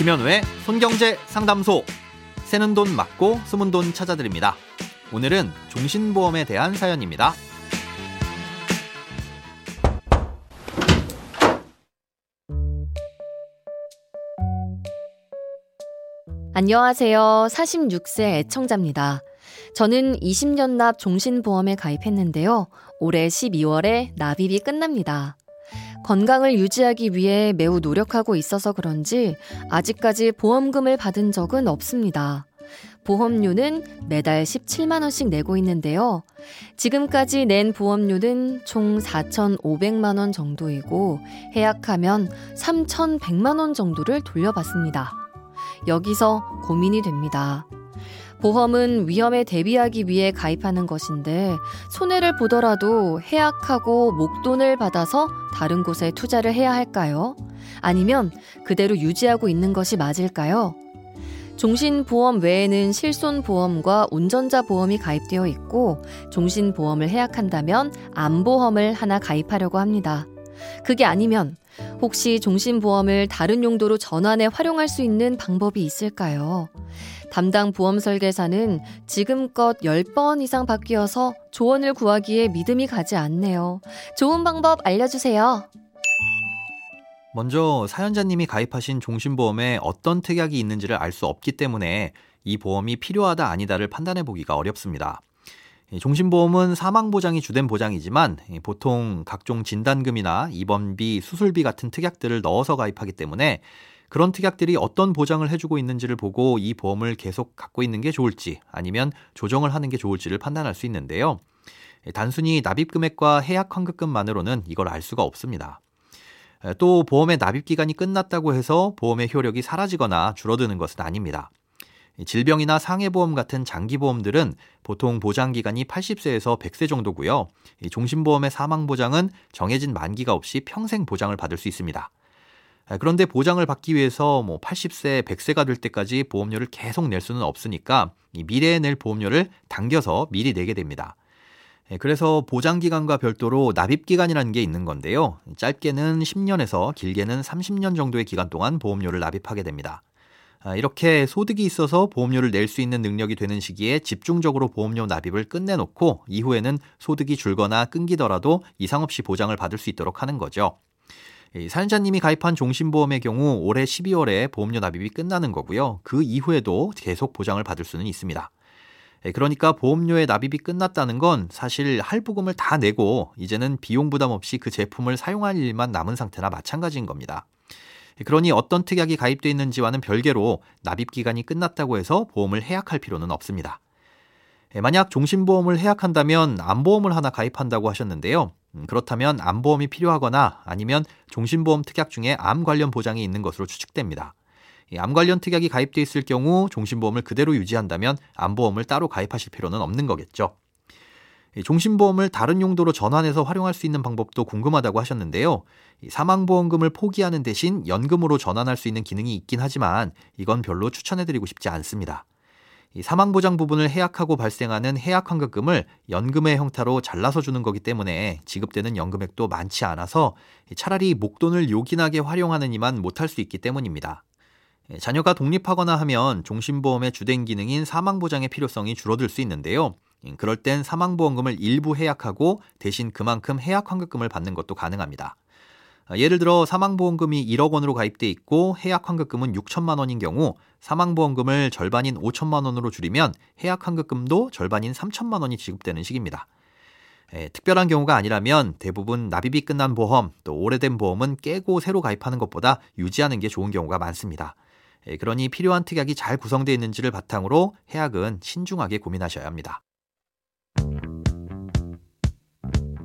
김현우의 손경제 상담소. 새는 돈 맞고 숨은 돈 찾아드립니다. 오늘은 종신보험에 대한 사연입니다. 안녕하세요. 46세 애청자입니다. 저는 20년 납 종신보험에 가입했는데요. 올해 12월에 납입이 끝납니다. 건강을 유지하기 위해 매우 노력하고 있어서 그런지 아직까지 보험금을 받은 적은 없습니다. 보험료는 매달 17만원씩 내고 있는데요. 지금까지 낸 보험료는 총 4,500만원 정도이고, 해약하면 3,100만원 정도를 돌려받습니다. 여기서 고민이 됩니다. 보험은 위험에 대비하기 위해 가입하는 것인데 손해를 보더라도 해약하고 목돈을 받아서 다른 곳에 투자를 해야 할까요? 아니면 그대로 유지하고 있는 것이 맞을까요? 종신보험 외에는 실손보험과 운전자 보험이 가입되어 있고 종신보험을 해약한다면 암보험을 하나 가입하려고 합니다. 그게 아니면 혹시 종신보험을 다른 용도로 전환해 활용할 수 있는 방법이 있을까요? 담당 보험 설계사는 지금껏 10번 이상 바뀌어서 조언을 구하기에 믿음이 가지 않네요. 좋은 방법 알려주세요. 먼저 사연자님이 가입하신 종신보험에 어떤 특약이 있는지를 알 수 없기 때문에 이 보험이 필요하다 아니다를 판단해 보기가 어렵습니다. 종신보험은 사망보장이 주된 보장이지만 보통 각종 진단금이나 입원비, 수술비 같은 특약들을 넣어서 가입하기 때문에 그런 특약들이 어떤 보장을 해주고 있는지를 보고 이 보험을 계속 갖고 있는 게 좋을지 아니면 조정을 하는 게 좋을지를 판단할 수 있는데요. 단순히 납입 금액과 해약 환급금만으로는 이걸 알 수가 없습니다. 또 보험의 납입 기간이 끝났다고 해서 보험의 효력이 사라지거나 줄어드는 것은 아닙니다. 질병이나 상해보험 같은 장기보험들은 보통 보장기간이 80세에서 100세 정도고요. 종신보험의 사망보장은 정해진 만기가 없이 평생 보장을 받을 수 있습니다. 그런데 보장을 받기 위해서 뭐 80세, 100세가 될 때까지 보험료를 계속 낼 수는 없으니까 미래에 낼 보험료를 당겨서 미리 내게 됩니다. 그래서 보장기간과 별도로 납입기간이라는 게 있는 건데요. 짧게는 10년에서 길게는 30년 정도의 기간 동안 보험료를 납입하게 됩니다. 아, 이렇게 소득이 있어서 보험료를 낼 수 있는 능력이 되는 시기에 집중적으로 보험료 납입을 끝내놓고 이후에는 소득이 줄거나 끊기더라도 이상 없이 보장을 받을 수 있도록 하는 거죠. 사연자님이 가입한 종신보험의 경우 올해 12월에 보험료 납입이 끝나는 거고요. 그 이후에도 계속 보장을 받을 수는 있습니다. 그러니까 보험료의 납입이 끝났다는 건 사실 할부금을 다 내고 이제는 비용 부담 없이 그 제품을 사용할 일만 남은 상태나 마찬가지인 겁니다. 그러니 어떤 특약이 가입돼 있는지와는 별개로 납입 기간이 끝났다고 해서 보험을 해약할 필요는 없습니다. 예, 만약 종신보험을 해약한다면 암보험을 하나 가입한다고 하셨는데요. 음, 그렇다면 암보험이 필요하거나 아니면 종신보험 특약 중에 암 관련 보장이 있는 것으로 추측됩니다. 암 관련 특약이 가입돼 있을 경우 종신보험을 그대로 유지한다면 암보험을 따로 가입하실 필요는 없는 거겠죠. 종신보험을 다른 용도로 전환해서 활용할 수 있는 방법도 궁금하다고 하셨는데요. 사망보험금을 포기하는 대신 연금으로 전환할 수 있는 기능이 있긴 하지만 이건 별로 추천해드리고 싶지 않습니다. 사망보장 부분을 해약하고 발생하는 해약환급금을 연금의 형태로 잘라서 주는 거기 때문에 지급되는 연금액도 많지 않아서 차라리 목돈을 요긴하게 활용하는 이만 못할 수 있기 때문입니다. 자녀가 독립하거나 하면 종신보험의 주된 기능인 사망보장의 필요성이 줄어들 수 있는데요. 음, 그럴 땐 사망보험금을 일부 해약하고 대신 그만큼 해약 환급금을 받는 것도 가능합니다. 아, 예를 들어 사망보험금이 1억 원으로 가입돼 있고 해약 환급금은 6천만 원인 경우 사망보험금을 절반인 5천만 원으로 줄이면 해약 환급금도 절반인 3천만 원이 지급되는 식입니다. 에, 특별한 경우가 아니라면 대부분 납입이 끝난 보험 또 오래된 보험은 깨고 새로 가입하는 것보다 유지하는 게 좋은 경우가 많습니다. 에, 그러니 필요한 특약이 잘 구성되어 있는지를 바탕으로 해약은 신중하게 고민하셔야 합니다.